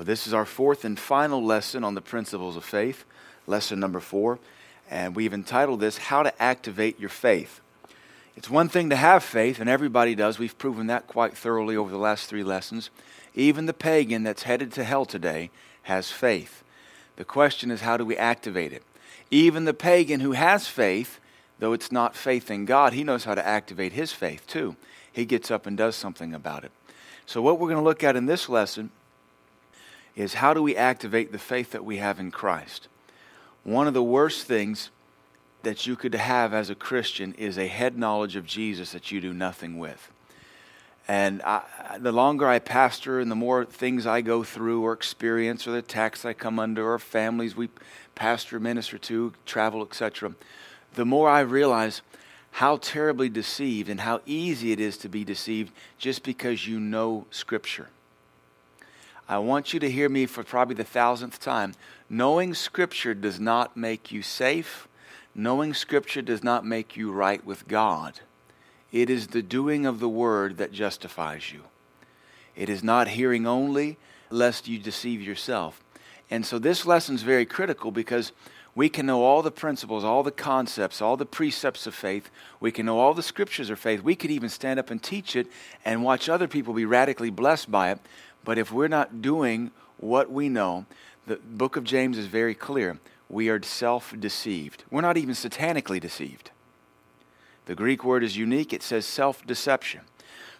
Well, this is our fourth and final lesson on the principles of faith, lesson number four. And we've entitled this, How to Activate Your Faith. It's one thing to have faith, and everybody does. We've proven that quite thoroughly over the last three lessons. Even the pagan that's headed to hell today has faith. The question is, how do we activate it? Even the pagan who has faith, though it's not faith in God, he knows how to activate his faith too. He gets up and does something about it. So, what we're going to look at in this lesson is how do we activate the faith that we have in Christ? One of the worst things that you could have as a Christian is a head knowledge of Jesus that you do nothing with. And I, the longer I pastor and the more things I go through or experience or the attacks I come under or families we pastor, minister to, travel, etc., the more I realize how terribly deceived and how easy it is to be deceived just because you know Scripture. I want you to hear me for probably the thousandth time. Knowing Scripture does not make you safe. Knowing Scripture does not make you right with God. It is the doing of the Word that justifies you. It is not hearing only, lest you deceive yourself. And so this lesson is very critical because we can know all the principles, all the concepts, all the precepts of faith. We can know all the scriptures of faith. We could even stand up and teach it and watch other people be radically blessed by it. But if we're not doing what we know, the book of James is very clear. We are self deceived. We're not even satanically deceived. The Greek word is unique, it says self deception.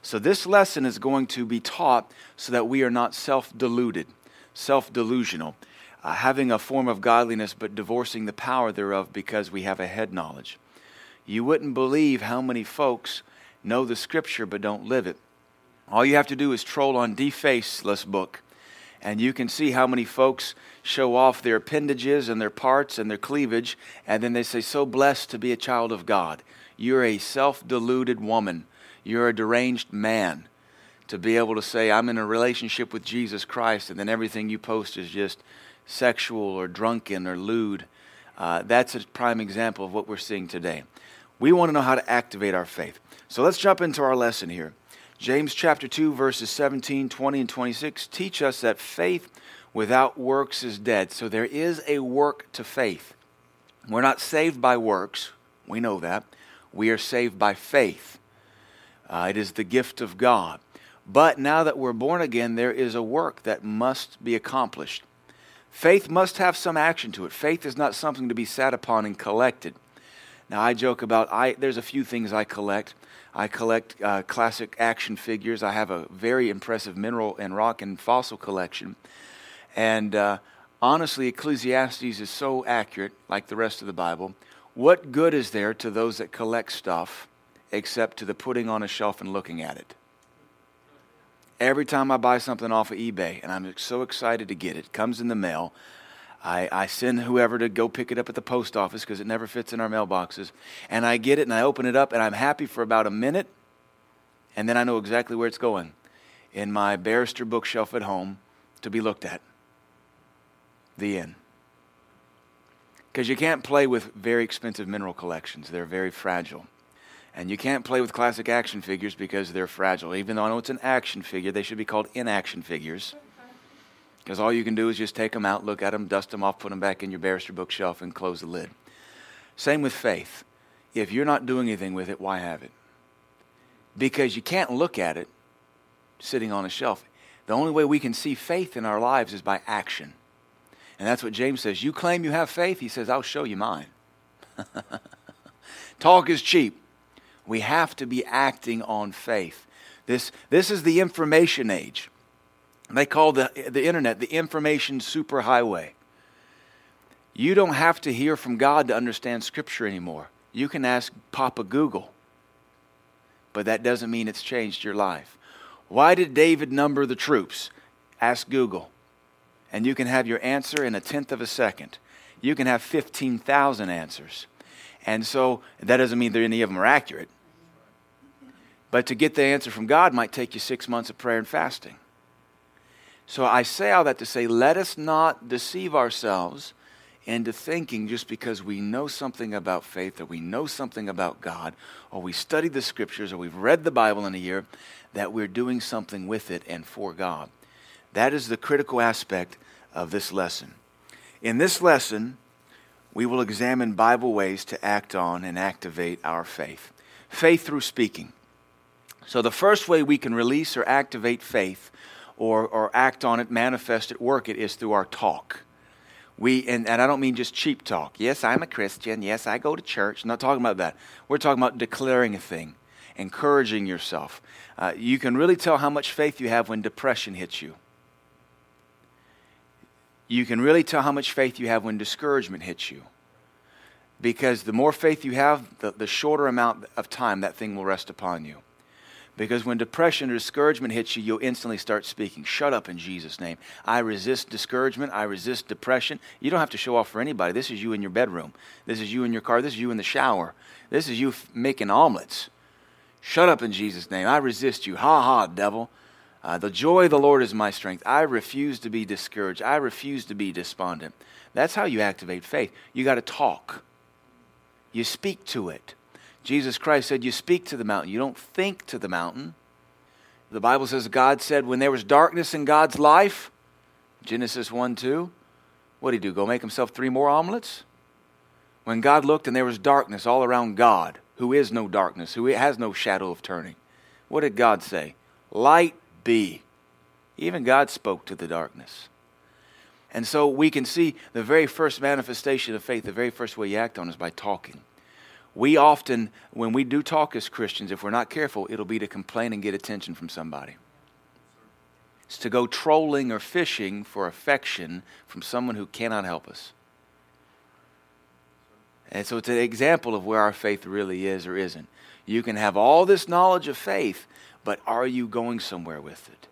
So, this lesson is going to be taught so that we are not self deluded, self delusional, uh, having a form of godliness but divorcing the power thereof because we have a head knowledge. You wouldn't believe how many folks know the scripture but don't live it. All you have to do is troll on Defaceless book, and you can see how many folks show off their appendages and their parts and their cleavage, and then they say, So blessed to be a child of God. You're a self deluded woman, you're a deranged man. To be able to say, I'm in a relationship with Jesus Christ, and then everything you post is just sexual or drunken or lewd. Uh, that's a prime example of what we're seeing today. We want to know how to activate our faith. So let's jump into our lesson here. James chapter 2, verses 17, 20, and 26 teach us that faith without works is dead. So there is a work to faith. We're not saved by works, we know that. We are saved by faith. Uh, it is the gift of God. But now that we're born again, there is a work that must be accomplished. Faith must have some action to it. Faith is not something to be sat upon and collected. Now, I joke about I, there's a few things I collect. I collect uh, classic action figures. I have a very impressive mineral and rock and fossil collection. And uh, honestly, Ecclesiastes is so accurate, like the rest of the Bible. What good is there to those that collect stuff except to the putting on a shelf and looking at it? Every time I buy something off of eBay, and I'm so excited to get it, it comes in the mail. I, I send whoever to go pick it up at the post office because it never fits in our mailboxes. And I get it and I open it up and I'm happy for about a minute. And then I know exactly where it's going in my barrister bookshelf at home to be looked at. The end. Because you can't play with very expensive mineral collections, they're very fragile. And you can't play with classic action figures because they're fragile. Even though I know it's an action figure, they should be called inaction figures. Because all you can do is just take them out, look at them, dust them off, put them back in your barrister bookshelf, and close the lid. Same with faith. If you're not doing anything with it, why have it? Because you can't look at it sitting on a shelf. The only way we can see faith in our lives is by action. And that's what James says. You claim you have faith, he says, I'll show you mine. Talk is cheap. We have to be acting on faith. This, this is the information age. They call the, the internet the information superhighway. You don't have to hear from God to understand Scripture anymore. You can ask Papa Google, but that doesn't mean it's changed your life. Why did David number the troops? Ask Google. And you can have your answer in a tenth of a second. You can have 15,000 answers. And so that doesn't mean that any of them are accurate. But to get the answer from God might take you six months of prayer and fasting. So I say all that to say, let us not deceive ourselves into thinking just because we know something about faith or we know something about God or we studied the scriptures or we've read the Bible in a year that we're doing something with it and for God. That is the critical aspect of this lesson. In this lesson, we will examine Bible ways to act on and activate our faith. Faith through speaking. So, the first way we can release or activate faith or, or act on it, manifest it, work it, is through our talk. We, and, and I don't mean just cheap talk. Yes, I'm a Christian. Yes, I go to church. I'm not talking about that. We're talking about declaring a thing, encouraging yourself. Uh, you can really tell how much faith you have when depression hits you. You can really tell how much faith you have when discouragement hits you. Because the more faith you have, the, the shorter amount of time that thing will rest upon you. Because when depression or discouragement hits you, you'll instantly start speaking. Shut up in Jesus' name. I resist discouragement. I resist depression. You don't have to show off for anybody. This is you in your bedroom. This is you in your car. This is you in the shower. This is you f- making omelets. Shut up in Jesus' name. I resist you. Ha ha, devil. Uh, the joy of the Lord is my strength. I refuse to be discouraged. I refuse to be despondent. That's how you activate faith. You got to talk, you speak to it. Jesus Christ said, You speak to the mountain, you don't think to the mountain. The Bible says God said, When there was darkness in God's life, Genesis 1 2, what did he do? Go make himself three more omelets? When God looked and there was darkness all around God, who is no darkness, who has no shadow of turning, what did God say? Light be. Even God spoke to the darkness. And so we can see the very first manifestation of faith, the very first way you act on is by talking we often, when we do talk as Christians, if we're not careful, it'll be to complain and get attention from somebody. It's to go trolling or fishing for affection from someone who cannot help us. And so it's an example of where our faith really is or isn't. You can have all this knowledge of faith, but are you going somewhere with it?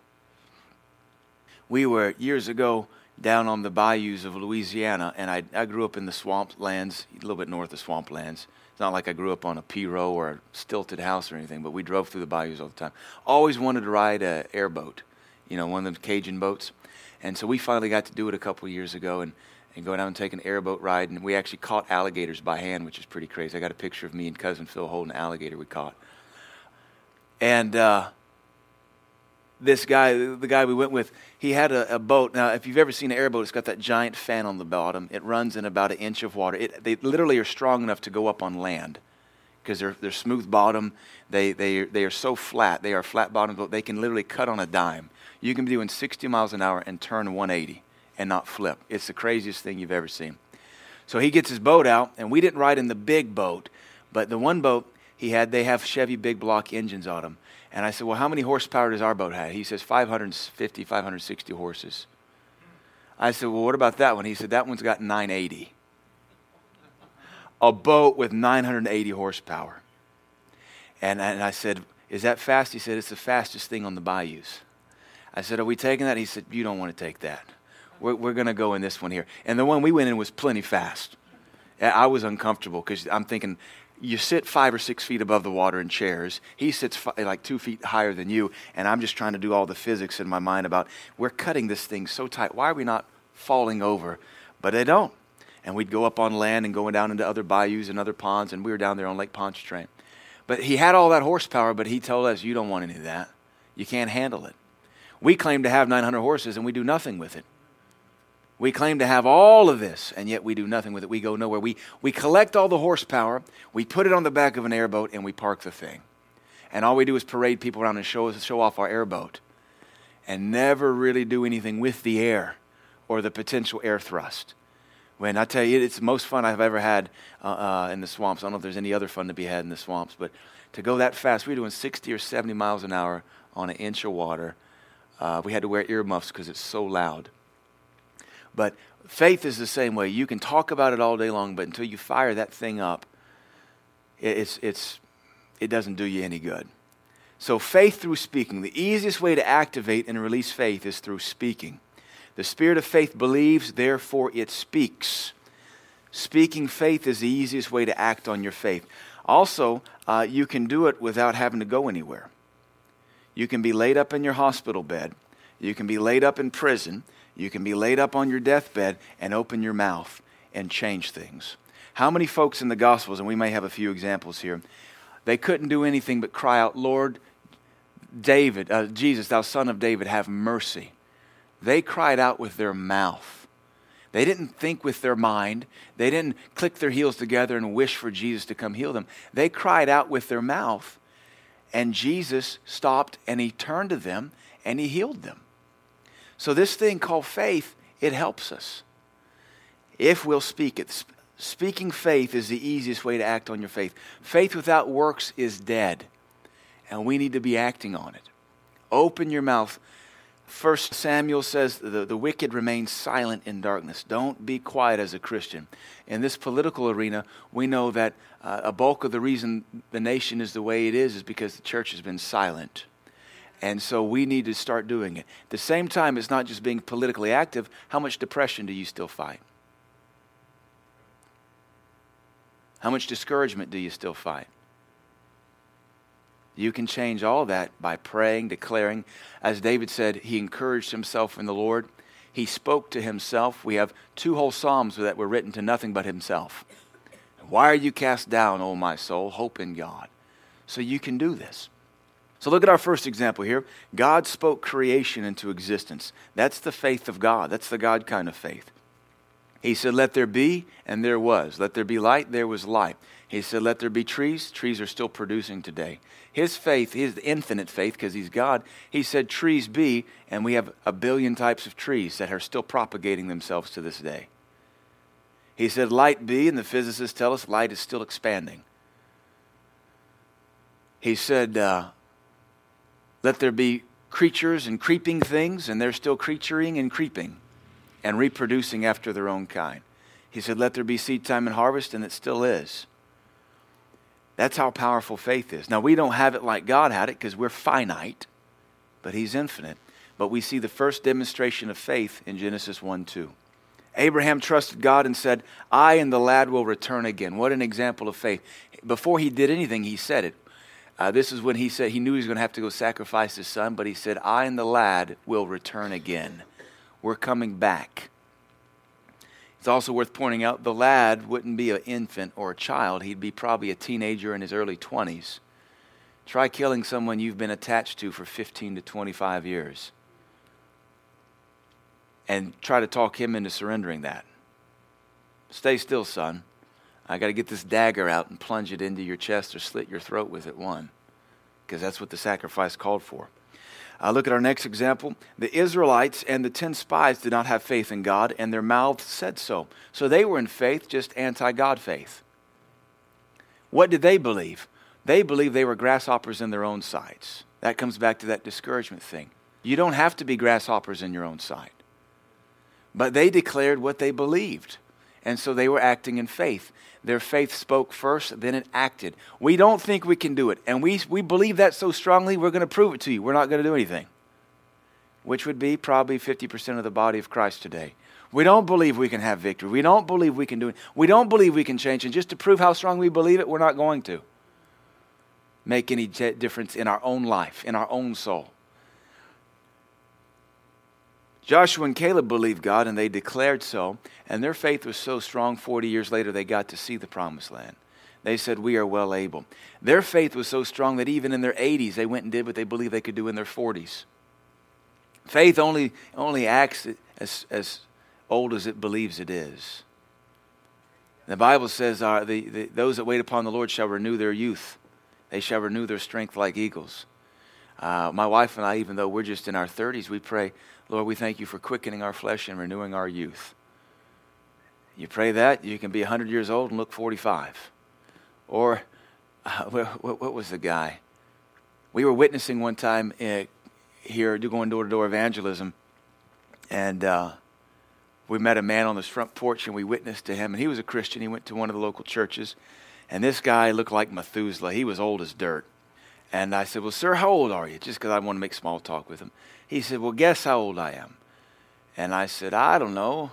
We were years ago down on the bayous of Louisiana, and I, I grew up in the swamp lands, a little bit north of swamp lands. It's not like I grew up on a Pirogue or a stilted house or anything, but we drove through the bayous all the time. Always wanted to ride a airboat, you know, one of them Cajun boats. And so we finally got to do it a couple years ago and, and go down and take an airboat ride. And we actually caught alligators by hand, which is pretty crazy. I got a picture of me and cousin Phil holding an alligator we caught. And uh, this guy, the guy we went with, he had a, a, boat. Now, if you've ever seen an airboat, it's got that giant fan on the bottom. It runs in about an inch of water. It, they literally are strong enough to go up on land because they're, they're smooth bottom. They, they, they are so flat. They are flat bottom boat. They can literally cut on a dime. You can be doing 60 miles an hour and turn 180 and not flip. It's the craziest thing you've ever seen. So he gets his boat out, and we didn't ride in the big boat, but the one boat he had, they have Chevy big block engines on them. And I said, Well, how many horsepower does our boat have? He says, 550, 560 horses. I said, Well, what about that one? He said, That one's got 980. A boat with 980 horsepower. And, and I said, Is that fast? He said, It's the fastest thing on the bayous. I said, Are we taking that? He said, You don't want to take that. We're, we're going to go in this one here. And the one we went in was plenty fast. I was uncomfortable because I'm thinking, you sit five or six feet above the water in chairs. He sits fi- like two feet higher than you, and I'm just trying to do all the physics in my mind about we're cutting this thing so tight. Why are we not falling over? But they don't. And we'd go up on land and going down into other bayous and other ponds, and we were down there on Lake Pontchartrain. But he had all that horsepower, but he told us, You don't want any of that. You can't handle it. We claim to have 900 horses, and we do nothing with it. We claim to have all of this, and yet we do nothing with it. We go nowhere. We, we collect all the horsepower, we put it on the back of an airboat, and we park the thing. And all we do is parade people around and show, show off our airboat and never really do anything with the air or the potential air thrust. When I tell you, it's the most fun I've ever had uh, uh, in the swamps. I don't know if there's any other fun to be had in the swamps, but to go that fast, we were doing 60 or 70 miles an hour on an inch of water. Uh, we had to wear earmuffs because it's so loud. But faith is the same way. You can talk about it all day long, but until you fire that thing up, it's, it's, it doesn't do you any good. So, faith through speaking. The easiest way to activate and release faith is through speaking. The spirit of faith believes, therefore it speaks. Speaking faith is the easiest way to act on your faith. Also, uh, you can do it without having to go anywhere. You can be laid up in your hospital bed. You can be laid up in prison. You can be laid up on your deathbed and open your mouth and change things. How many folks in the Gospels, and we may have a few examples here, they couldn't do anything but cry out, Lord, David, uh, Jesus, thou son of David, have mercy. They cried out with their mouth. They didn't think with their mind. They didn't click their heels together and wish for Jesus to come heal them. They cried out with their mouth, and Jesus stopped and he turned to them and he healed them. So, this thing called faith, it helps us if we'll speak it. Speaking faith is the easiest way to act on your faith. Faith without works is dead, and we need to be acting on it. Open your mouth. First Samuel says the, the wicked remain silent in darkness. Don't be quiet as a Christian. In this political arena, we know that uh, a bulk of the reason the nation is the way it is is because the church has been silent. And so we need to start doing it. At the same time, it's not just being politically active. How much depression do you still fight? How much discouragement do you still fight? You can change all that by praying, declaring. As David said, he encouraged himself in the Lord. He spoke to himself. We have two whole Psalms that were written to nothing but himself. Why are you cast down, O my soul? Hope in God. So you can do this. So look at our first example here. God spoke creation into existence. That's the faith of God. That's the God kind of faith. He said, Let there be, and there was. Let there be light, there was light. He said, Let there be trees. Trees are still producing today. His faith, his infinite faith, because he's God, he said, Trees be, and we have a billion types of trees that are still propagating themselves to this day. He said, Light be, and the physicists tell us light is still expanding. He said, uh, Let there be creatures and creeping things, and they're still creaturing and creeping and reproducing after their own kind. He said, Let there be seed time and harvest, and it still is. That's how powerful faith is. Now, we don't have it like God had it because we're finite, but He's infinite. But we see the first demonstration of faith in Genesis 1 2. Abraham trusted God and said, I and the lad will return again. What an example of faith. Before he did anything, he said it. Uh, this is when he said he knew he was going to have to go sacrifice his son, but he said, I and the lad will return again we're coming back. It's also worth pointing out the lad wouldn't be an infant or a child, he'd be probably a teenager in his early 20s. Try killing someone you've been attached to for 15 to 25 years and try to talk him into surrendering that. Stay still, son. I got to get this dagger out and plunge it into your chest or slit your throat with it, one, because that's what the sacrifice called for. Uh, look at our next example. The Israelites and the 10 spies did not have faith in God, and their mouths said so. So they were in faith, just anti God faith. What did they believe? They believed they were grasshoppers in their own sights. That comes back to that discouragement thing. You don't have to be grasshoppers in your own sight. But they declared what they believed. And so they were acting in faith. Their faith spoke first, then it acted. We don't think we can do it. And we, we believe that so strongly, we're going to prove it to you. We're not going to do anything, which would be probably 50% of the body of Christ today. We don't believe we can have victory. We don't believe we can do it. We don't believe we can change. And just to prove how strong we believe it, we're not going to make any difference in our own life, in our own soul. Joshua and Caleb believed God and they declared so, and their faith was so strong 40 years later they got to see the promised land. They said, We are well able. Their faith was so strong that even in their 80s they went and did what they believed they could do in their 40s. Faith only, only acts as, as old as it believes it is. The Bible says, uh, the, the, Those that wait upon the Lord shall renew their youth, they shall renew their strength like eagles. Uh, my wife and I, even though we're just in our 30s, we pray, Lord, we thank you for quickening our flesh and renewing our youth. You pray that, you can be 100 years old and look 45. Or, uh, what, was the guy? We were witnessing one time uh, here, going door to door evangelism, and uh, we met a man on this front porch and we witnessed to him. And he was a Christian. He went to one of the local churches. And this guy looked like Methuselah. He was old as dirt. And I said, Well, sir, how old are you? Just because I want to make small talk with him. He said, Well, guess how old I am. And I said, I don't know.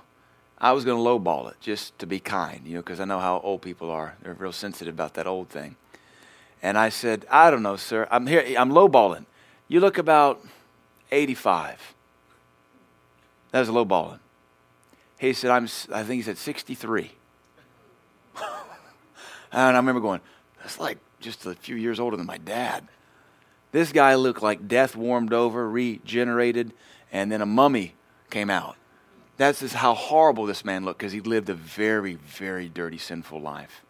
I was going to lowball it just to be kind, you know, because I know how old people are. They're real sensitive about that old thing. And I said, I don't know, sir. I'm here. I'm lowballing. You look about 85. That was lowballing. He said, I'm, I think he said 63. and I remember going, that's like just a few years older than my dad. This guy looked like death warmed over, regenerated, and then a mummy came out. That's just how horrible this man looked because he lived a very, very dirty, sinful life.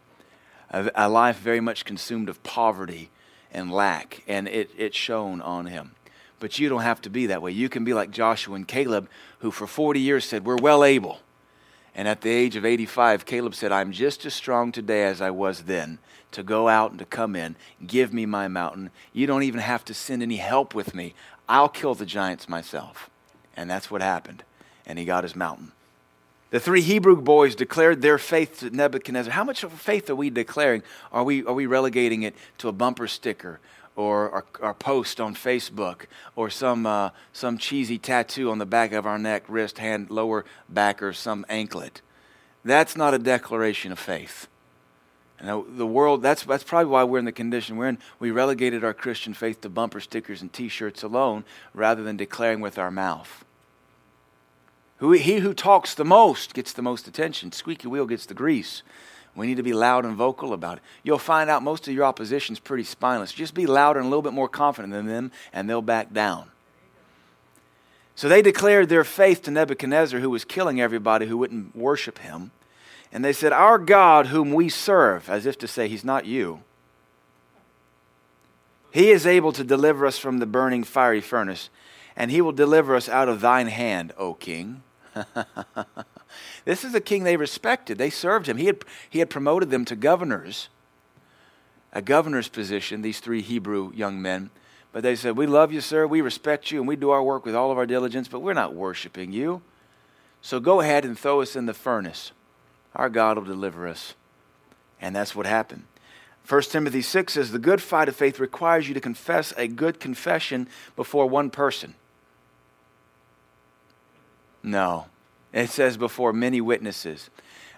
A, a, life very much consumed of poverty and lack, and it, it shone on him. But you don't have to be that way. You can be like Joshua and Caleb, who for 40 years said, We're well able. And at the age of 85, Caleb said, I'm just as strong today as I was then to go out and to come in. Give me my mountain. You don't even have to send any help with me. I'll kill the giants myself. And that's what happened. And he got his mountain. The three Hebrew boys declared their faith to Nebuchadnezzar. How much of faith are we declaring? Are we, are we relegating it to a bumper sticker or our post on Facebook or some, uh, some cheesy tattoo on the back of our neck, wrist, hand, lower back, or some anklet. That's not a declaration of faith. And the world, that's, that's probably why we're in the condition we're in. We relegated our Christian faith to bumper stickers and t shirts alone rather than declaring with our mouth. Who, he who talks the most gets the most attention. Squeaky wheel gets the grease. We need to be loud and vocal about it. You'll find out most of your opposition is pretty spineless. Just be louder and a little bit more confident than them, and they'll back down. So they declared their faith to Nebuchadnezzar, who was killing everybody who wouldn't worship him. And they said, Our God, whom we serve, as if to say, He's not you. He is able to deliver us from the burning fiery furnace, and He will deliver us out of thine hand, O king. This is a king they respected. They served him. He had, he had promoted them to governors, a governor's position, these three Hebrew young men. But they said, We love you, sir. We respect you, and we do our work with all of our diligence, but we're not worshiping you. So go ahead and throw us in the furnace. Our God will deliver us. And that's what happened. 1 Timothy 6 says, The good fight of faith requires you to confess a good confession before one person. No. It says, before many witnesses.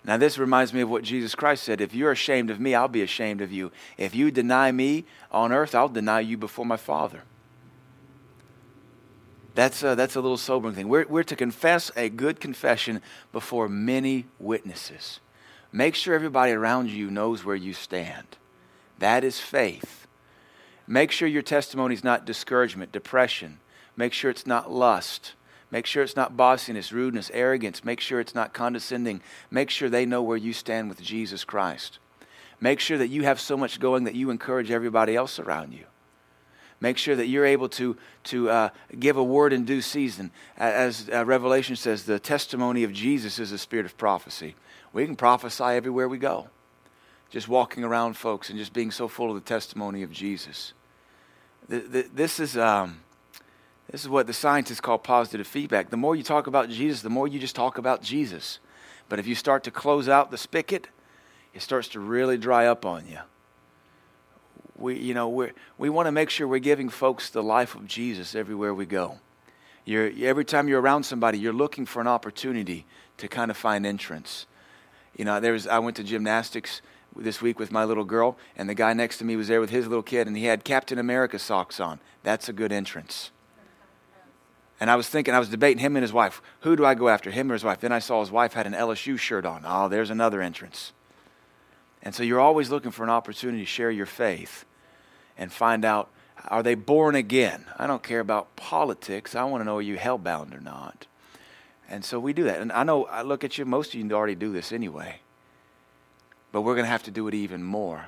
Now, this reminds me of what Jesus Christ said If you're ashamed of me, I'll be ashamed of you. If you deny me on earth, I'll deny you before my Father. That's a, that's a little sobering thing. We're, we're to confess a good confession before many witnesses. Make sure everybody around you knows where you stand. That is faith. Make sure your testimony is not discouragement, depression. Make sure it's not lust. Make sure it's not bossiness, rudeness, arrogance. Make sure it's not condescending. Make sure they know where you stand with Jesus Christ. Make sure that you have so much going that you encourage everybody else around you. Make sure that you're able to, to uh, give a word in due season. As uh, Revelation says, the testimony of Jesus is the spirit of prophecy. We can prophesy everywhere we go. Just walking around, folks, and just being so full of the testimony of Jesus. This is. Um, this is what the scientists call positive feedback. The more you talk about Jesus, the more you just talk about Jesus. But if you start to close out the spigot, it starts to really dry up on you. We, you know, we we want to make sure we're giving folks the life of Jesus everywhere we go. You're, every time you're around somebody, you're looking for an opportunity to kind of find entrance. You know, there was, I went to gymnastics this week with my little girl, and the guy next to me was there with his little kid, and he had Captain America socks on. That's a good entrance. And I was thinking, I was debating him and his wife. Who do I go after, him or his wife? Then I saw his wife had an LSU shirt on. Oh, there's another entrance. And so you're always looking for an opportunity to share your faith and find out are they born again? I don't care about politics. I want to know are you hellbound or not. And so we do that. And I know, I look at you, most of you already do this anyway. But we're going to have to do it even more.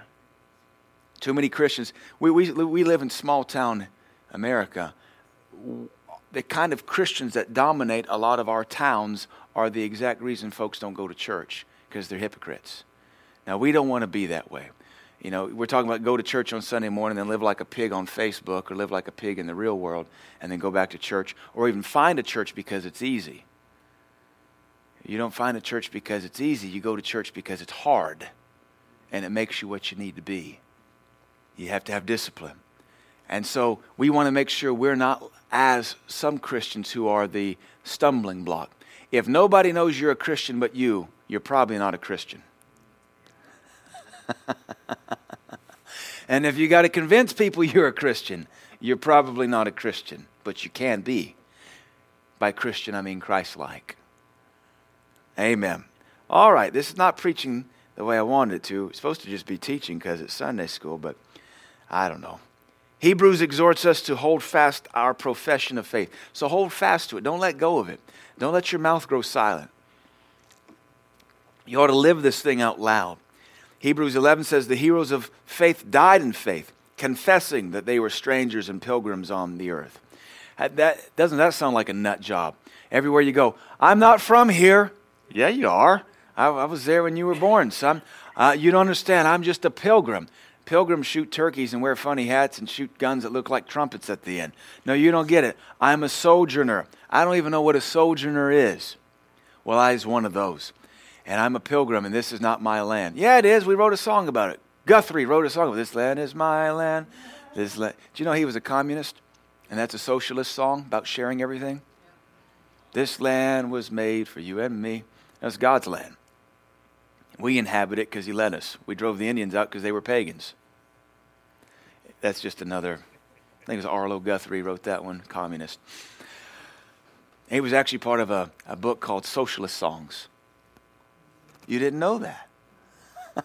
Too many Christians, we, we, we live in small town America the kind of Christians that dominate a lot of our towns are the exact reason folks don't go to church because they're hypocrites. Now, we don't want to be that way. You know, we're talking about go to church on Sunday morning and live like a pig on Facebook or live like a pig in the real world and then go back to church or even find a church because it's easy. You don't find a church because it's easy. You go to church because it's hard and it makes you what you need to be. You have to have discipline. And so we want to make sure we're not as some Christians who are the stumbling block. If nobody knows you're a Christian but you, you're probably not a Christian. and if you got to convince people you're a Christian, you're probably not a Christian, but you can be. By Christian, I mean Christ like. Amen. All right, this is not preaching the way I wanted it to. It's supposed to just be teaching because it's Sunday school, but I don't know Hebrews exhorts us to hold fast our profession of faith. So hold fast to it. Don't let go of it. Don't let your mouth grow silent. You ought to live this thing out loud. Hebrews 11 says the heroes of faith died in faith, confessing that they were strangers and pilgrims on the earth. That, doesn't that sound like a nut job? Everywhere you go, I'm not from here. Yeah, you are. I, I was there when you were born, son. Uh, you don't understand. I'm just a pilgrim. Pilgrims shoot turkeys and wear funny hats and shoot guns that look like trumpets at the end. No, you don't get it. I'm a sojourner. I don't even know what a sojourner is. Well, I was one of those and I'm a pilgrim, and this is not my land. Yeah, it is. We wrote a song about it. Guthrie wrote a song about this land is my land. This land. Do you know he was a communist? And that's a socialist song about sharing everything? This land was made for you and me. That's God's land. We inhabit it because he let us. We drove the Indians out because they were pagans. That's just another, I think it was Arlo Guthrie wrote that one, communist. He was actually part of a, a book called Socialist Songs. You didn't know that.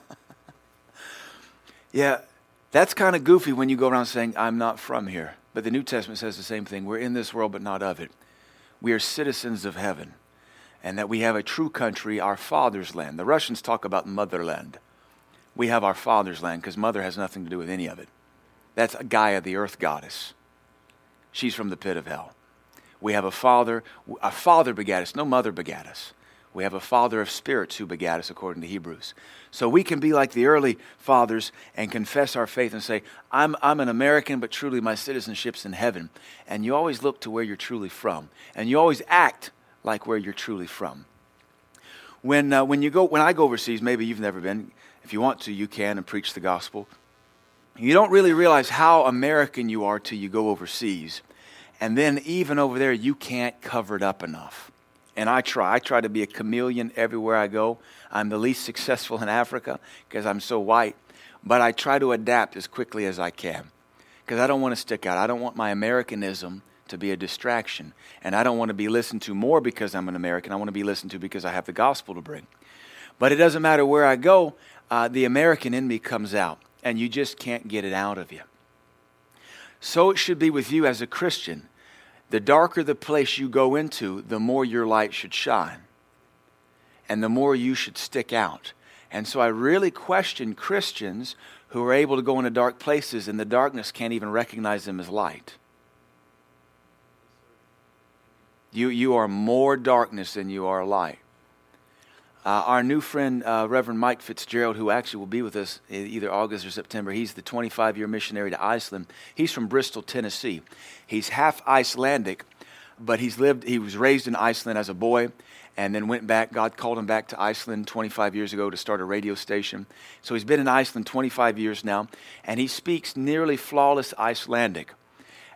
yeah, that's kind of goofy when you go around saying, I'm not from here. But the New Testament says the same thing. We're in this world, but not of it. We are citizens of heaven, and that we have a true country, our father's land. The Russians talk about motherland. We have our father's land because mother has nothing to do with any of it. That's Gaia, the earth goddess. She's from the pit of hell. We have a father. Our father begat us, no mother begat us. We have a father of spirits who begat us, according to Hebrews. So we can be like the early fathers and confess our faith and say, I'm, I'm an American, but truly my citizenship's in heaven. And you always look to where you're truly from. And you always act like where you're truly from. When, uh, when, you go, when I go overseas, maybe you've never been, if you want to, you can and preach the gospel. You don't really realize how American you are till you go overseas. And then, even over there, you can't cover it up enough and I try. I try to be a chameleon everywhere I go. I'm the least successful in Africa because I'm so white, but I try to adapt as quickly as I can because I don't want to stick out. I don't want my Americanism to be a distraction, and I don't want to be listened to more because I'm an American. I want to be listened to because I have the gospel to bring. But it doesn't matter where I go, uh, the American in me comes out, and you just can't get it out of you. So it should be with you as a Christian the darker the place you go into, the more your light should shine. And the more you should stick out. And so I really question Christians who are able to go into dark places and the darkness can't even recognize them as light. You, you are more darkness than you are light. Uh, our new friend, uh, Reverend Mike Fitzgerald, who actually will be with us either August or September, he's the 25 year missionary to Iceland. He's from Bristol, Tennessee. He's half Icelandic, but he's lived, he was raised in Iceland as a boy and then went back. God called him back to Iceland 25 years ago to start a radio station. So he's been in Iceland 25 years now, and he speaks nearly flawless Icelandic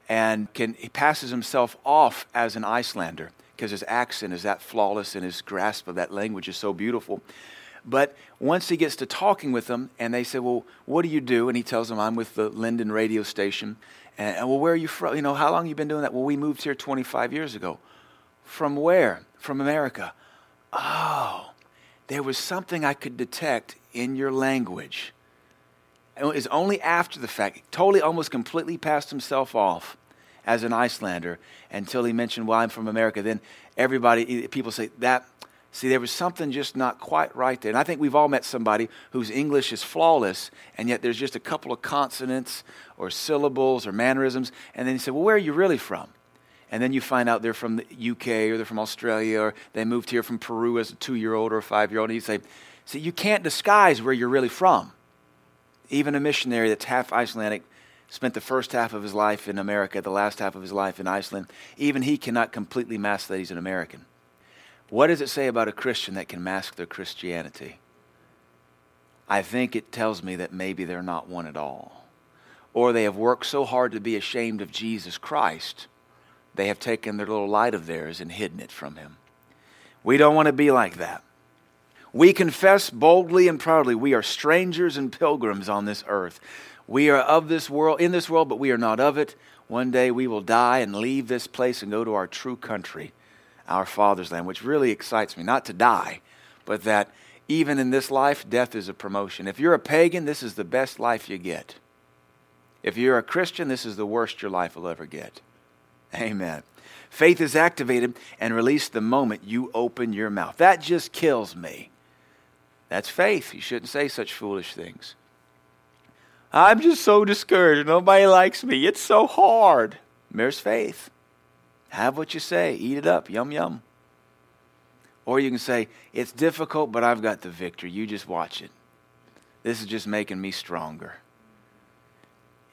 and can, he passes himself off as an Icelander because his accent is that flawless and his grasp of that language is so beautiful. But once he gets to talking with them, and they say, Well, what do you do? And he tells them, I'm with the Lindin radio station. And, and well, where are you from? You know, how long you been doing that? Well, we moved here 25 years ago. From where? From America. Oh, there was something I could detect in your language. It was only after the fact, totally almost completely passed himself off as an Icelander until he mentioned, well, I'm from America. Then everybody, people say, that, see, there was something just not quite right there. And I think we've all met somebody whose English is flawless, and yet there's just a couple of consonants or syllables or mannerisms. And then you say, well, where are you really from? And then you find out they're from the UK or they're from Australia or they moved here from Peru as a two year old or a five year old. And you say, see, you can't disguise where you're really from. Even a missionary that's half Icelandic spent the first half of his life in America, the last half of his life in Iceland. Even he cannot completely mask that he's an American. What does it say about a Christian that can mask their Christianity? I think it tells me that maybe they're not one at all. Or they have worked so hard to be ashamed of Jesus Christ, they have taken their little light of theirs and hidden it from him. We don't want to be like that. We confess boldly and proudly we are strangers and pilgrims on this earth. We are of this world, in this world, but we are not of it. One day we will die and leave this place and go to our true country, our Father's land, which really excites me. Not to die, but that even in this life, death is a promotion. If you're a pagan, this is the best life you get. If you're a Christian, this is the worst your life will ever get. Amen. Faith is activated and released the moment you open your mouth. That just kills me. That's faith. You shouldn't say such foolish things. I'm just so discouraged. Nobody likes me. It's so hard. There's faith. Have what you say. Eat it up. Yum, yum. Or you can say, It's difficult, but I've got the victory. You just watch it. This is just making me stronger.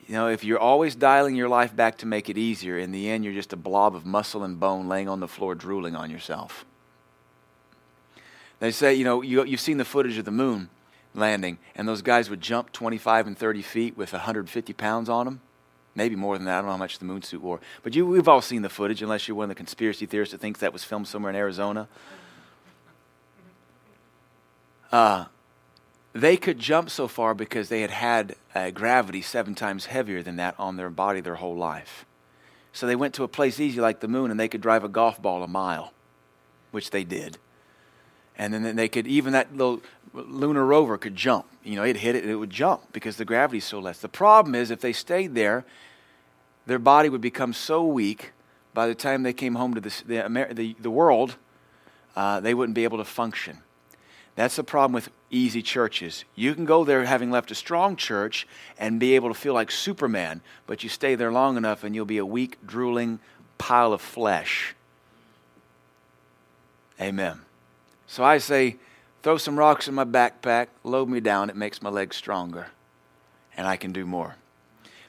You know, if you're always dialing your life back to make it easier, in the end, you're just a blob of muscle and bone laying on the floor, drooling on yourself. They say, you know, you, you've seen the footage of the moon landing, and those guys would jump 25 and 30 feet with 150 pounds on them. Maybe more than that. I don't know how much the moon suit wore. But you, we've all seen the footage, unless you're one of the conspiracy theorists that thinks that was filmed somewhere in Arizona. Uh, they could jump so far because they had had uh, gravity seven times heavier than that on their body their whole life. So they went to a place easy like the moon and they could drive a golf ball a mile, which they did. And then they could, even that little lunar rover could jump. You know, it hit it and it would jump because the gravity's so less. The problem is if they stayed there, their body would become so weak by the time they came home to the, the, the, the world, uh, they wouldn't be able to function. That's the problem with easy churches. You can go there having left a strong church and be able to feel like Superman, but you stay there long enough and you'll be a weak, drooling pile of flesh. Amen. So I say, throw some rocks in my backpack, load me down, it makes my legs stronger, and I can do more.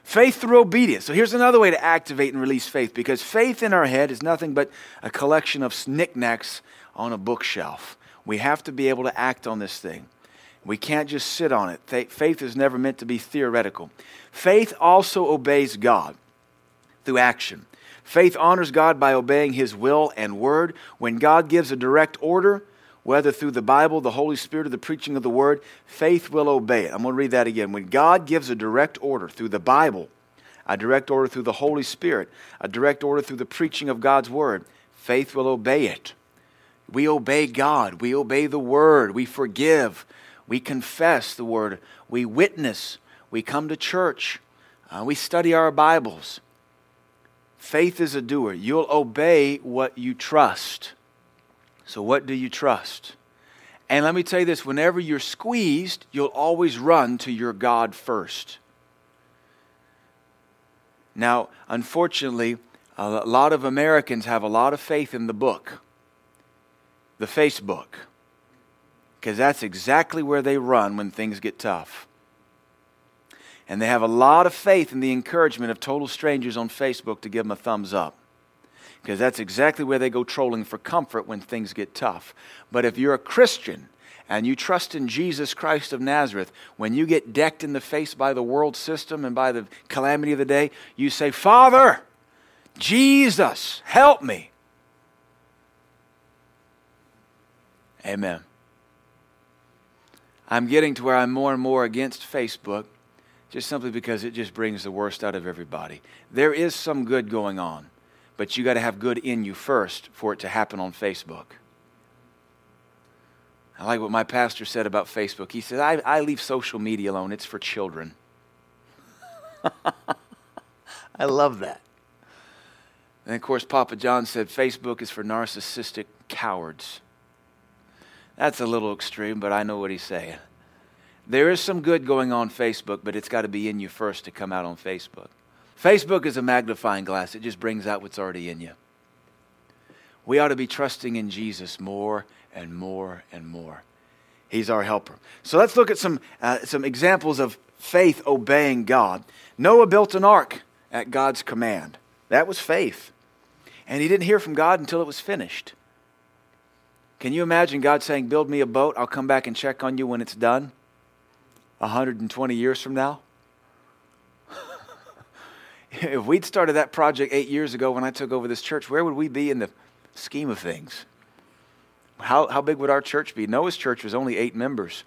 Faith through obedience. So here's another way to activate and release faith because faith in our head is nothing but a collection of knickknacks on a bookshelf. We have to be able to act on this thing. We can't just sit on it. Faith is never meant to be theoretical. Faith also obeys God through action. Faith honors God by obeying His will and word. When God gives a direct order, whether through the Bible, the Holy Spirit, or the preaching of the word, faith will obey it. I'm going to read that again. When God gives a direct order through the Bible, a direct order through the Holy Spirit, a direct order through the preaching of God's word, faith will obey it. We obey God. We obey the Word. We forgive. We confess the Word. We witness. We come to church. Uh, we study our Bibles. Faith is a doer. You'll obey what you trust. So, what do you trust? And let me tell you this whenever you're squeezed, you'll always run to your God first. Now, unfortunately, a lot of Americans have a lot of faith in the book the Facebook, because that's exactly where they run when things get tough. And they have a lot of faith in the encouragement of total strangers on Facebook to give them a thumbs up. Because that's exactly where they go trolling for comfort when things get tough. But if you're a Christian and you trust in Jesus Christ of Nazareth, when you get decked in the face by the world system and by the calamity of the day, you say, Father, Jesus, help me. Amen. I'm getting to where I'm more and more against Facebook just simply because it just brings the worst out of everybody. There is some good going on, but you got to have good in you first for it to happen on Facebook. I like what my pastor said about Facebook. He said, I, I leave social media alone, it's for children. I love that. And of course, Papa John said, Facebook is for narcissistic cowards. That's a little extreme, but I know what he's saying. There is some good going on Facebook, but it's got to be in you first to come out on Facebook. Facebook is a magnifying glass, it just brings out what's already in you. We ought to be trusting in Jesus more and more and more. He's our helper. So let's look at some, uh, some examples of faith obeying God. Noah built an ark at God's command. That was faith. And he didn't hear from God until it was finished. Can you imagine God saying, Build me a boat, I'll come back and check on you when it's done? 120 years from now? if we'd started that project eight years ago when I took over this church, where would we be in the scheme of things? How, how big would our church be? Noah's church was only eight members,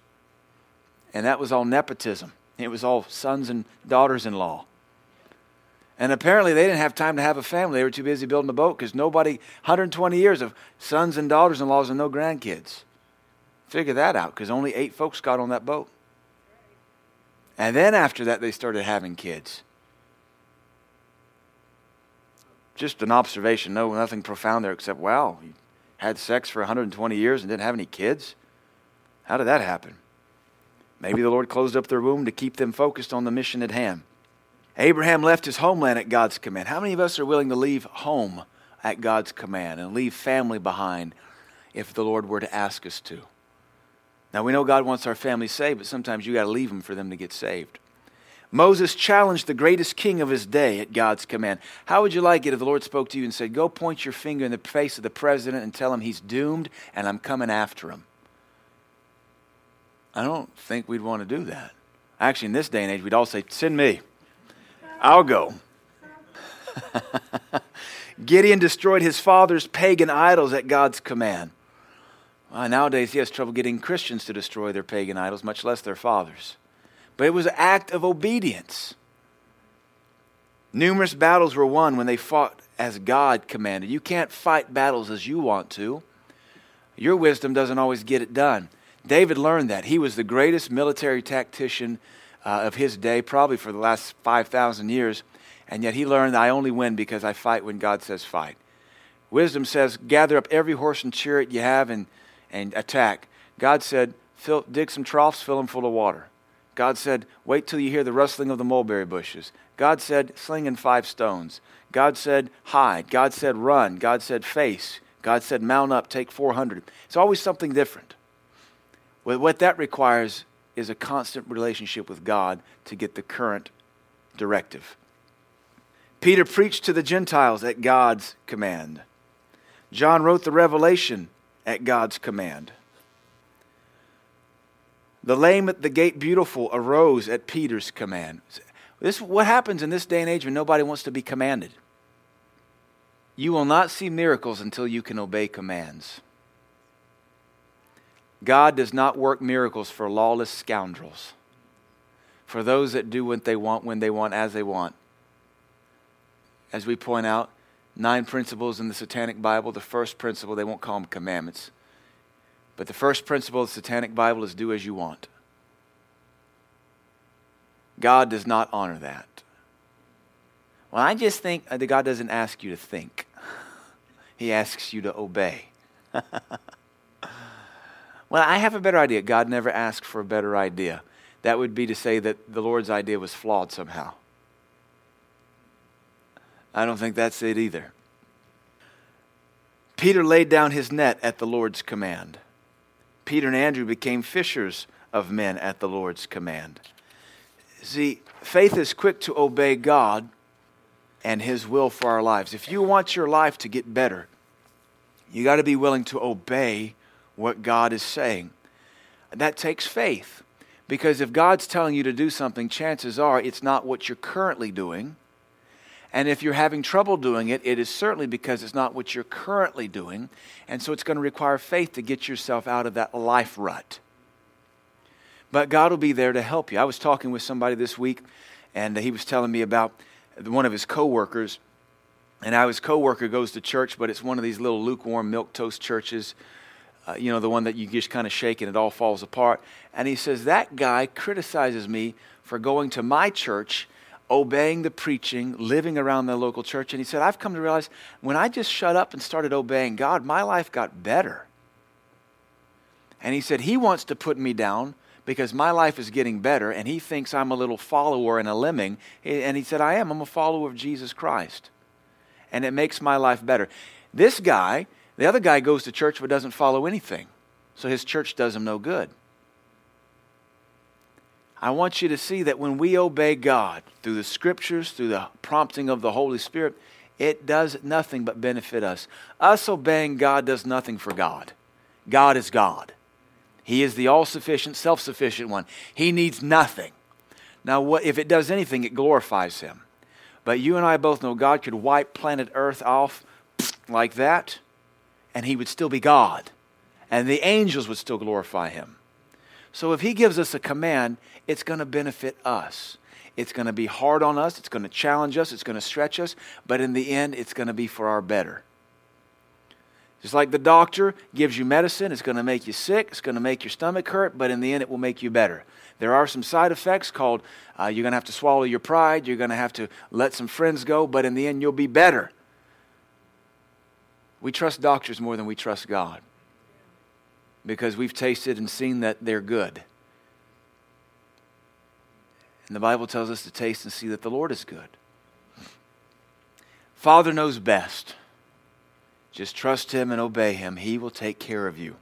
and that was all nepotism. It was all sons and daughters in law. And apparently, they didn't have time to have a family. They were too busy building a boat because nobody, 120 years of sons and daughters in laws and no grandkids. Figure that out because only eight folks got on that boat. And then after that, they started having kids. Just an observation. No, nothing profound there except, wow, he had sex for 120 years and didn't have any kids? How did that happen? Maybe the Lord closed up their womb to keep them focused on the mission at hand. Abraham left his homeland at God's command. How many of us are willing to leave home at God's command and leave family behind if the Lord were to ask us to? Now, we know God wants our family saved, but sometimes you got to leave them for them to get saved. Moses challenged the greatest king of his day at God's command. How would you like it if the Lord spoke to you and said, Go point your finger in the face of the president and tell him he's doomed and I'm coming after him? I don't think we'd want to do that. Actually, in this day and age, we'd all say, Send me. I'll go. Gideon destroyed his father's pagan idols at God's command. Well, nowadays, he has trouble getting Christians to destroy their pagan idols, much less their fathers. But it was an act of obedience. Numerous battles were won when they fought as God commanded. You can't fight battles as you want to. Your wisdom doesn't always get it done. David learned that. He was the greatest military tactician uh, of his day, probably for the last 5,000 years. And yet he learned, I only win because I fight when God says fight. Wisdom says, gather up every horse and chariot you have and, and attack. God said, dig some troughs, fill them full of water. God said, wait till you hear the rustling of the mulberry bushes. God said, sling in five stones. God said, hide. God said, run. God said, face. God said, mount up, take 400. It's always something different. What that requires is a constant relationship with God to get the current directive. Peter preached to the Gentiles at God's command. John wrote the Revelation at God's command. The lame at the gate beautiful arose at Peter's command. This what happens in this day and age when nobody wants to be commanded. You will not see miracles until you can obey commands. God does not work miracles for lawless scoundrels, for those that do what they want, when they want, as they want. As we point out, nine principles in the Satanic Bible. The first principle, they won't call them commandments, but the first principle of the Satanic Bible is do as you want. God does not honor that. Well, I just think that God doesn't ask you to think, He asks you to obey. Well, I have a better idea. God never asked for a better idea. That would be to say that the Lord's idea was flawed somehow. I don't think that's it either. Peter laid down his net at the Lord's command. Peter and Andrew became fishers of men at the Lord's command. See, faith is quick to obey God and His will for our lives. If you want your life to get better, you got to be willing to obey what God is saying. That takes faith. Because if God's telling you to do something, chances are it's not what you're currently doing. And if you're having trouble doing it, it is certainly because it's not what you're currently doing. And so it's going to require faith to get yourself out of that life rut. But God will be there to help you. I was talking with somebody this week, and he was telling me about one of his coworkers. And now his coworker goes to church, but it's one of these little lukewarm milk toast churches uh, you know, the one that you just kind of shake and it all falls apart. And he says, That guy criticizes me for going to my church, obeying the preaching, living around the local church. And he said, I've come to realize when I just shut up and started obeying God, my life got better. And he said, He wants to put me down because my life is getting better and he thinks I'm a little follower and a lemming. And he said, I am. I'm a follower of Jesus Christ. And it makes my life better. This guy, the other guy goes to church but doesn't follow anything, so his church does him no good. I want you to see that when we obey God through the scriptures, through the prompting of the Holy Spirit, it does nothing but benefit us. Us obeying God does nothing for God. God is God. He is the all sufficient, self sufficient one. He needs nothing. Now, what, if it does anything, it glorifies Him. But you and I both know God could wipe planet Earth off like that, and he would still be God, and the angels would still glorify him. So if he gives us a command, it's going to benefit us. It's going to be hard on us, it's going to challenge us, it's going to stretch us, but in the end, it's going to be for our better. Just like the doctor gives you medicine, it's going to make you sick, it's going to make your stomach hurt, but in the end, it will make you better. There are some side effects called uh, you're going to have to swallow your pride, you're going to have to let some friends go, but in the end, you'll be better We trust doctors more than we trust God because we've tasted and seen that they're good. And the Bible tells us to taste and see that the Lord is good. Father knows best. Just trust Him and obey Him. He will take care of you.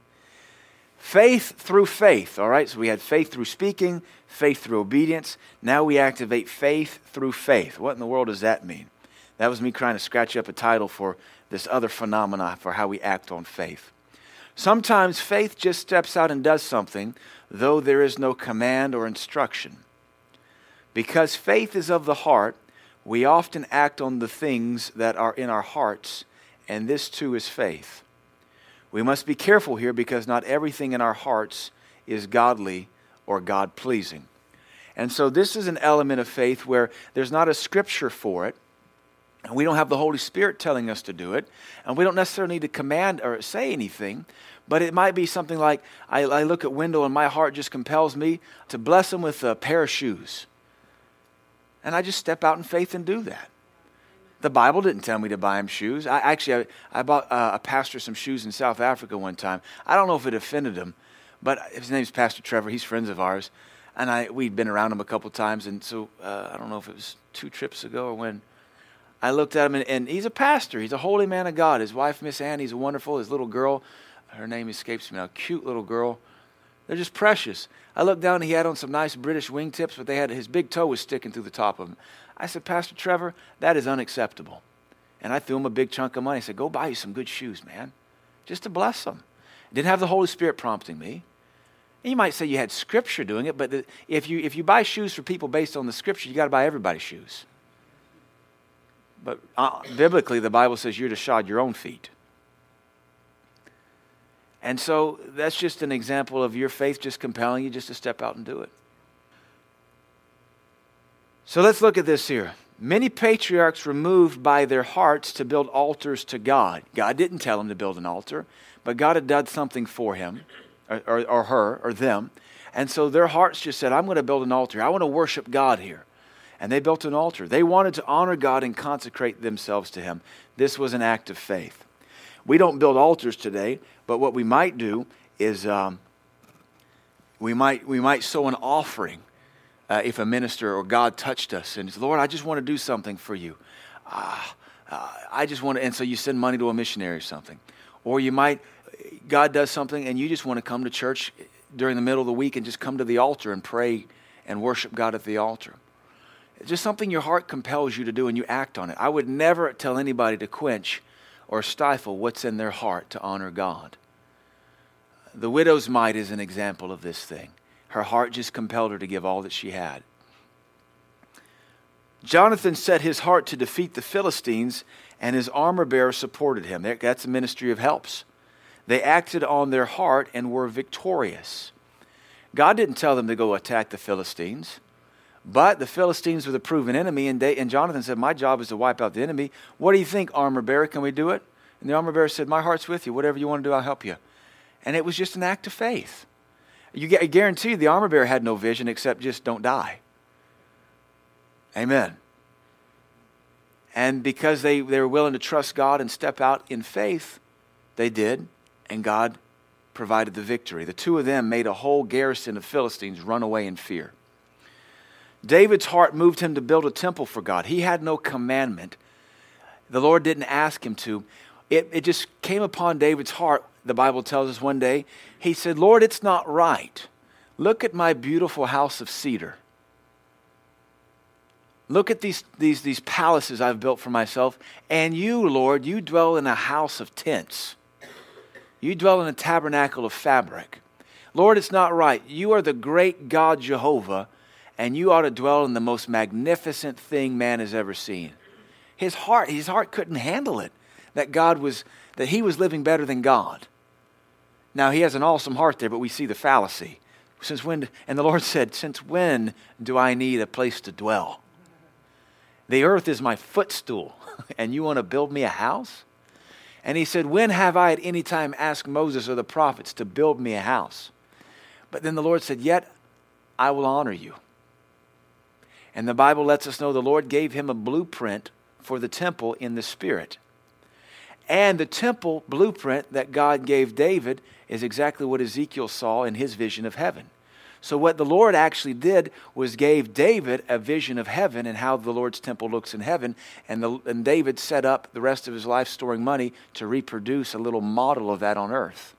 Faith through faith, all right? So we had faith through speaking, faith through obedience. Now we activate faith through faith. What in the world does that mean? That was me trying to scratch up a title for this other phenomena for how we act on faith. Sometimes faith just steps out and does something, though there is no command or instruction. Because faith is of the heart, we often act on the things that are in our hearts, and this too is faith. We must be careful here because not everything in our hearts is godly or God pleasing. And so, this is an element of faith where there's not a scripture for it, and we don't have the Holy Spirit telling us to do it, and we don't necessarily need to command or say anything, but it might be something like I, I look at Wendell and my heart just compels me to bless him with a pair of shoes. And I just step out in faith and do that. The Bible didn't tell me to buy him shoes. I actually I, I bought uh, a pastor some shoes in South Africa one time. I don't know if it offended him, but his name's Pastor Trevor. He's friends of ours, and I we'd been around him a couple times. And so uh, I don't know if it was two trips ago or when. I looked at him, and, and he's a pastor. He's a holy man of God. His wife, Miss Annie's wonderful. His little girl, her name escapes me now. Cute little girl. They're just precious. I looked down, and he had on some nice British wingtips, but they had his big toe was sticking through the top of them. I said, Pastor Trevor, that is unacceptable. And I threw him a big chunk of money. I said, Go buy you some good shoes, man, just to bless them. Didn't have the Holy Spirit prompting me. And you might say you had Scripture doing it, but if you, if you buy shoes for people based on the Scripture, you got to buy everybody's shoes. But uh, biblically, the Bible says you're to shod your own feet. And so that's just an example of your faith just compelling you just to step out and do it. So let's look at this here. Many patriarchs were moved by their hearts to build altars to God. God didn't tell them to build an altar, but God had done something for him, or, or, or her, or them. And so their hearts just said, I'm going to build an altar. I want to worship God here. And they built an altar. They wanted to honor God and consecrate themselves to Him. This was an act of faith. We don't build altars today, but what we might do is um, we, might, we might sow an offering uh, if a minister or God touched us and said, Lord, I just want to do something for you. Uh, uh, I just want to, and so you send money to a missionary or something. Or you might, God does something and you just want to come to church during the middle of the week and just come to the altar and pray and worship God at the altar. It's just something your heart compels you to do and you act on it. I would never tell anybody to quench or stifle what's in their heart to honor God. The widow's mite is an example of this thing. Her heart just compelled her to give all that she had. Jonathan set his heart to defeat the Philistines, and his armor bearer supported him. That's a ministry of helps. They acted on their heart and were victorious. God didn't tell them to go attack the Philistines, but the Philistines were the proven enemy, and, they, and Jonathan said, My job is to wipe out the enemy. What do you think, armor bearer? Can we do it? And the armor bearer said, My heart's with you. Whatever you want to do, I'll help you. And it was just an act of faith. You get, I guarantee you the armor bearer had no vision except just don't die. Amen. And because they, they were willing to trust God and step out in faith, they did, and God provided the victory. The two of them made a whole garrison of Philistines run away in fear. David's heart moved him to build a temple for God. He had no commandment. The Lord didn't ask him to. It, it just came upon David's heart the Bible tells us one day, he said, Lord, it's not right. Look at my beautiful house of cedar. Look at these, these, these palaces I've built for myself. And you, Lord, you dwell in a house of tents. You dwell in a tabernacle of fabric. Lord, it's not right. You are the great God Jehovah, and you ought to dwell in the most magnificent thing man has ever seen. His heart, his heart couldn't handle it that God was, that he was living better than God. Now, he has an awesome heart there, but we see the fallacy. Since when, and the Lord said, Since when do I need a place to dwell? The earth is my footstool, and you want to build me a house? And he said, When have I at any time asked Moses or the prophets to build me a house? But then the Lord said, Yet I will honor you. And the Bible lets us know the Lord gave him a blueprint for the temple in the Spirit. And the temple blueprint that God gave David is exactly what Ezekiel saw in his vision of heaven. So, what the Lord actually did was gave David a vision of heaven and how the Lord's temple looks in heaven. And, the, and David set up the rest of his life storing money to reproduce a little model of that on earth.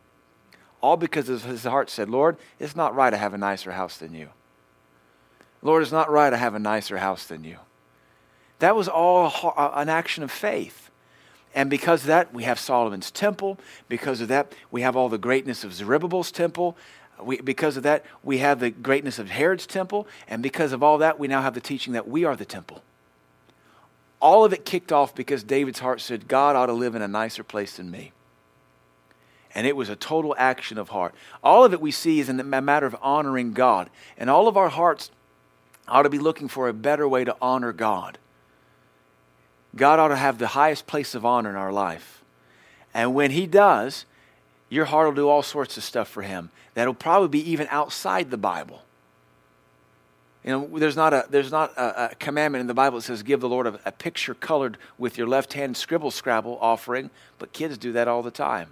All because his heart said, Lord, it's not right to have a nicer house than you. Lord, it's not right I have a nicer house than you. That was all an action of faith. And because of that, we have Solomon's temple. Because of that, we have all the greatness of Zerubbabel's temple. We, because of that, we have the greatness of Herod's temple. And because of all that, we now have the teaching that we are the temple. All of it kicked off because David's heart said, God ought to live in a nicer place than me. And it was a total action of heart. All of it we see is in a matter of honoring God. And all of our hearts ought to be looking for a better way to honor God. God ought to have the highest place of honor in our life. And when He does, your heart will do all sorts of stuff for Him that'll probably be even outside the Bible. You know, there's not a there's not a, a commandment in the Bible that says give the Lord a, a picture colored with your left hand scribble scrabble offering, but kids do that all the time.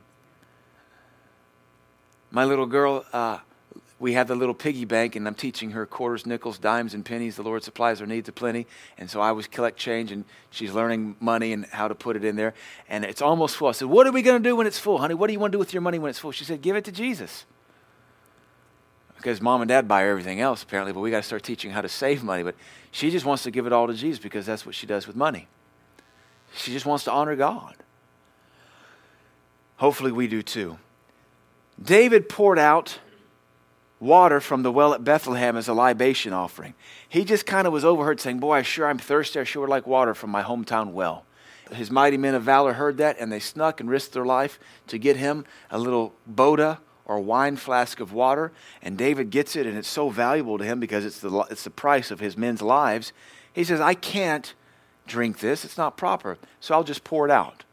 My little girl, uh, we have the little piggy bank, and I'm teaching her quarters, nickels, dimes, and pennies. The Lord supplies her needs aplenty. And so I always collect change, and she's learning money and how to put it in there. And it's almost full. I said, What are we going to do when it's full, honey? What do you want to do with your money when it's full? She said, Give it to Jesus. Because mom and dad buy everything else, apparently, but we got to start teaching how to save money. But she just wants to give it all to Jesus because that's what she does with money. She just wants to honor God. Hopefully, we do too. David poured out water from the well at Bethlehem as a libation offering. He just kind of was overheard saying, Boy, I sure I'm thirsty. I sure would like water from my hometown well. His mighty men of valor heard that, and they snuck and risked their life to get him a little boda or wine flask of water. And David gets it, and it's so valuable to him because it's the, it's the price of his men's lives. He says, I can't drink this. It's not proper. So I'll just pour it out.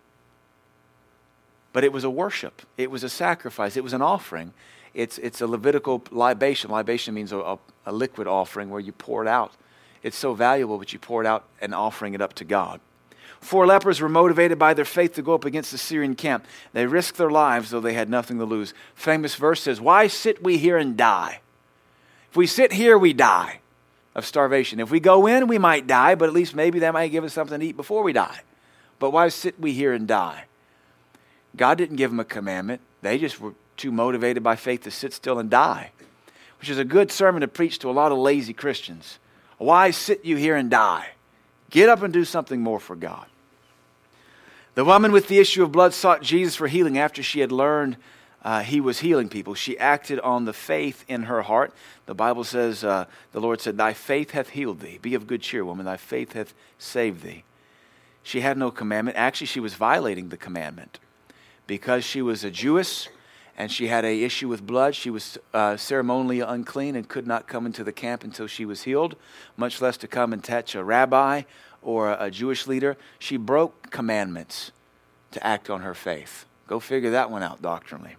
But it was a worship, it was a sacrifice, it was an offering it's, it's a Levitical libation. Libation means a, a, a liquid offering where you pour it out. It's so valuable, but you pour it out and offering it up to God. Four lepers were motivated by their faith to go up against the Syrian camp. They risked their lives, though they had nothing to lose. Famous verse says, Why sit we here and die? If we sit here, we die of starvation. If we go in, we might die, but at least maybe that might give us something to eat before we die. But why sit we here and die? God didn't give them a commandment. They just were too motivated by faith to sit still and die, which is a good sermon to preach to a lot of lazy Christians. Why sit you here and die? Get up and do something more for God. The woman with the issue of blood sought Jesus for healing after she had learned uh, he was healing people. She acted on the faith in her heart. The Bible says, uh, the Lord said, Thy faith hath healed thee. Be of good cheer, woman. Thy faith hath saved thee. She had no commandment. Actually, she was violating the commandment because she was a Jewess and she had a issue with blood. She was uh, ceremonially unclean and could not come into the camp until she was healed, much less to come and touch a rabbi or a Jewish leader. She broke commandments to act on her faith. Go figure that one out doctrinally.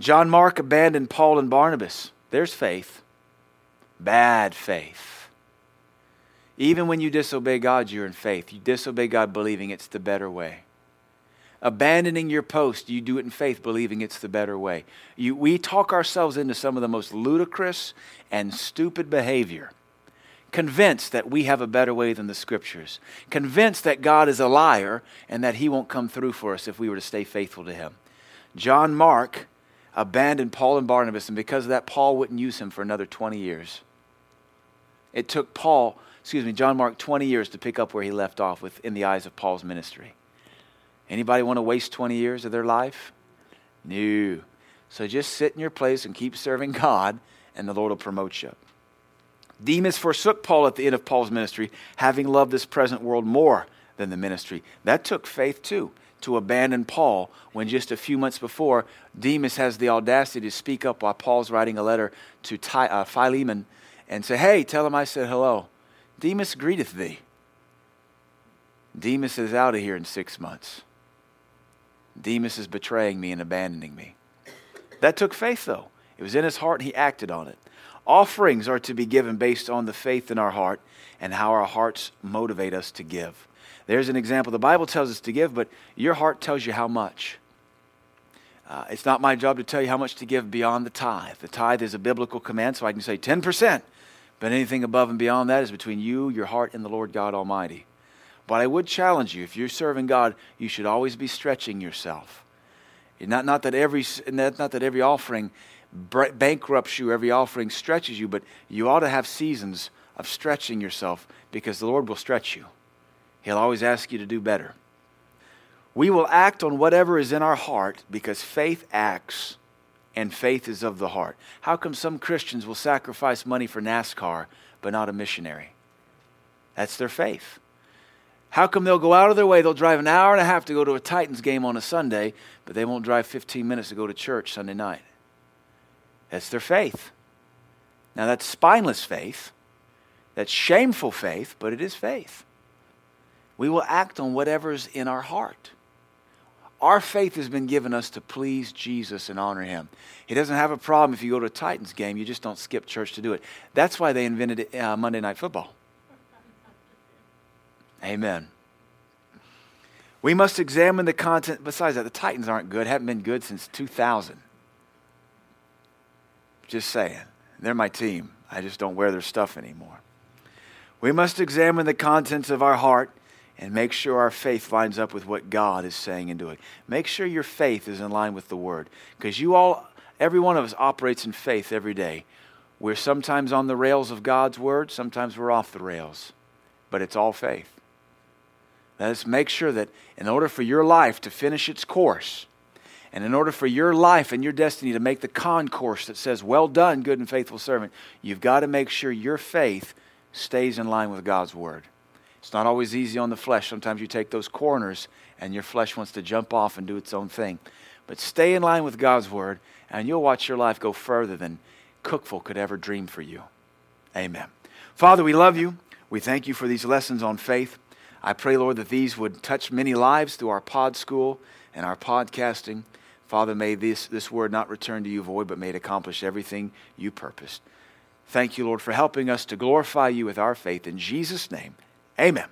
John Mark abandoned Paul and Barnabas. There's faith. Bad faith. Even when you disobey God, you're in faith. You disobey God believing it's the better way abandoning your post, you do it in faith, believing it's the better way. You, we talk ourselves into some of the most ludicrous and stupid behavior, convinced that we have a better way than the scriptures, convinced that God is a liar and that he won't come through for us if we were to stay faithful to him. John Mark abandoned Paul and Barnabas, and because of that, Paul wouldn't use him for another 20 years. It took Paul, excuse me, John Mark 20 years to pick up where he left off with in the eyes of Paul's ministry. Anybody want to waste 20 years of their life? No. So just sit in your place and keep serving God, and the Lord will promote you. Demas forsook Paul at the end of Paul's ministry, having loved this present world more than the ministry. That took faith too, to abandon Paul when just a few months before, Demas has the audacity to speak up while Paul's writing a letter to uh, Philemon and say, Hey, tell him I said hello. Demas greeteth thee. Demas is out of here in six months. Demas is betraying me and abandoning me. That took faith, though. It was in his heart, and he acted on it. Offerings are to be given based on the faith in our heart and how our hearts motivate us to give. There's an example. The Bible tells us to give, but your heart tells you how much. Uh, it's not my job to tell you how much to give beyond the tithe. The tithe is a biblical command, so I can say 10%. But anything above and beyond that is between you, your heart, and the Lord God Almighty. But I would challenge you if you're serving God, you should always be stretching yourself. Not, not, that, every, not that every offering bankrupts you, every offering stretches you, but you ought to have seasons of stretching yourself because the Lord will stretch you. He'll always ask you to do better. We will act on whatever is in our heart because faith acts and faith is of the heart. How come some Christians will sacrifice money for NASCAR but not a missionary? That's their faith. How come they'll go out of their way? They'll drive an hour and a half to go to a Titans game on a Sunday, but they won't drive 15 minutes to go to church Sunday night. That's their faith. Now, that's spineless faith. That's shameful faith, but it is faith. We will act on whatever's in our heart. Our faith has been given us to please Jesus and honor Him. He doesn't have a problem if you go to a Titans game, you just don't skip church to do it. That's why they invented uh, Monday Night Football. Amen. We must examine the content. Besides that, the Titans aren't good, haven't been good since 2000. Just saying. They're my team. I just don't wear their stuff anymore. We must examine the contents of our heart and make sure our faith lines up with what God is saying and doing. Make sure your faith is in line with the Word. Because you all, every one of us operates in faith every day. We're sometimes on the rails of God's Word, sometimes we're off the rails. But it's all faith. Let us make sure that in order for your life to finish its course, and in order for your life and your destiny to make the concourse that says, Well done, good and faithful servant, you've got to make sure your faith stays in line with God's Word. It's not always easy on the flesh. Sometimes you take those corners and your flesh wants to jump off and do its own thing. But stay in line with God's word and you'll watch your life go further than Cookeville could ever dream for you. Amen. Father, we love you. We thank you for these lessons on faith. I pray, Lord, that these would touch many lives through our pod school and our podcasting. Father, may this, this word not return to you void, but may it accomplish everything you purposed. Thank you, Lord, for helping us to glorify you with our faith. In Jesus' name, Amen.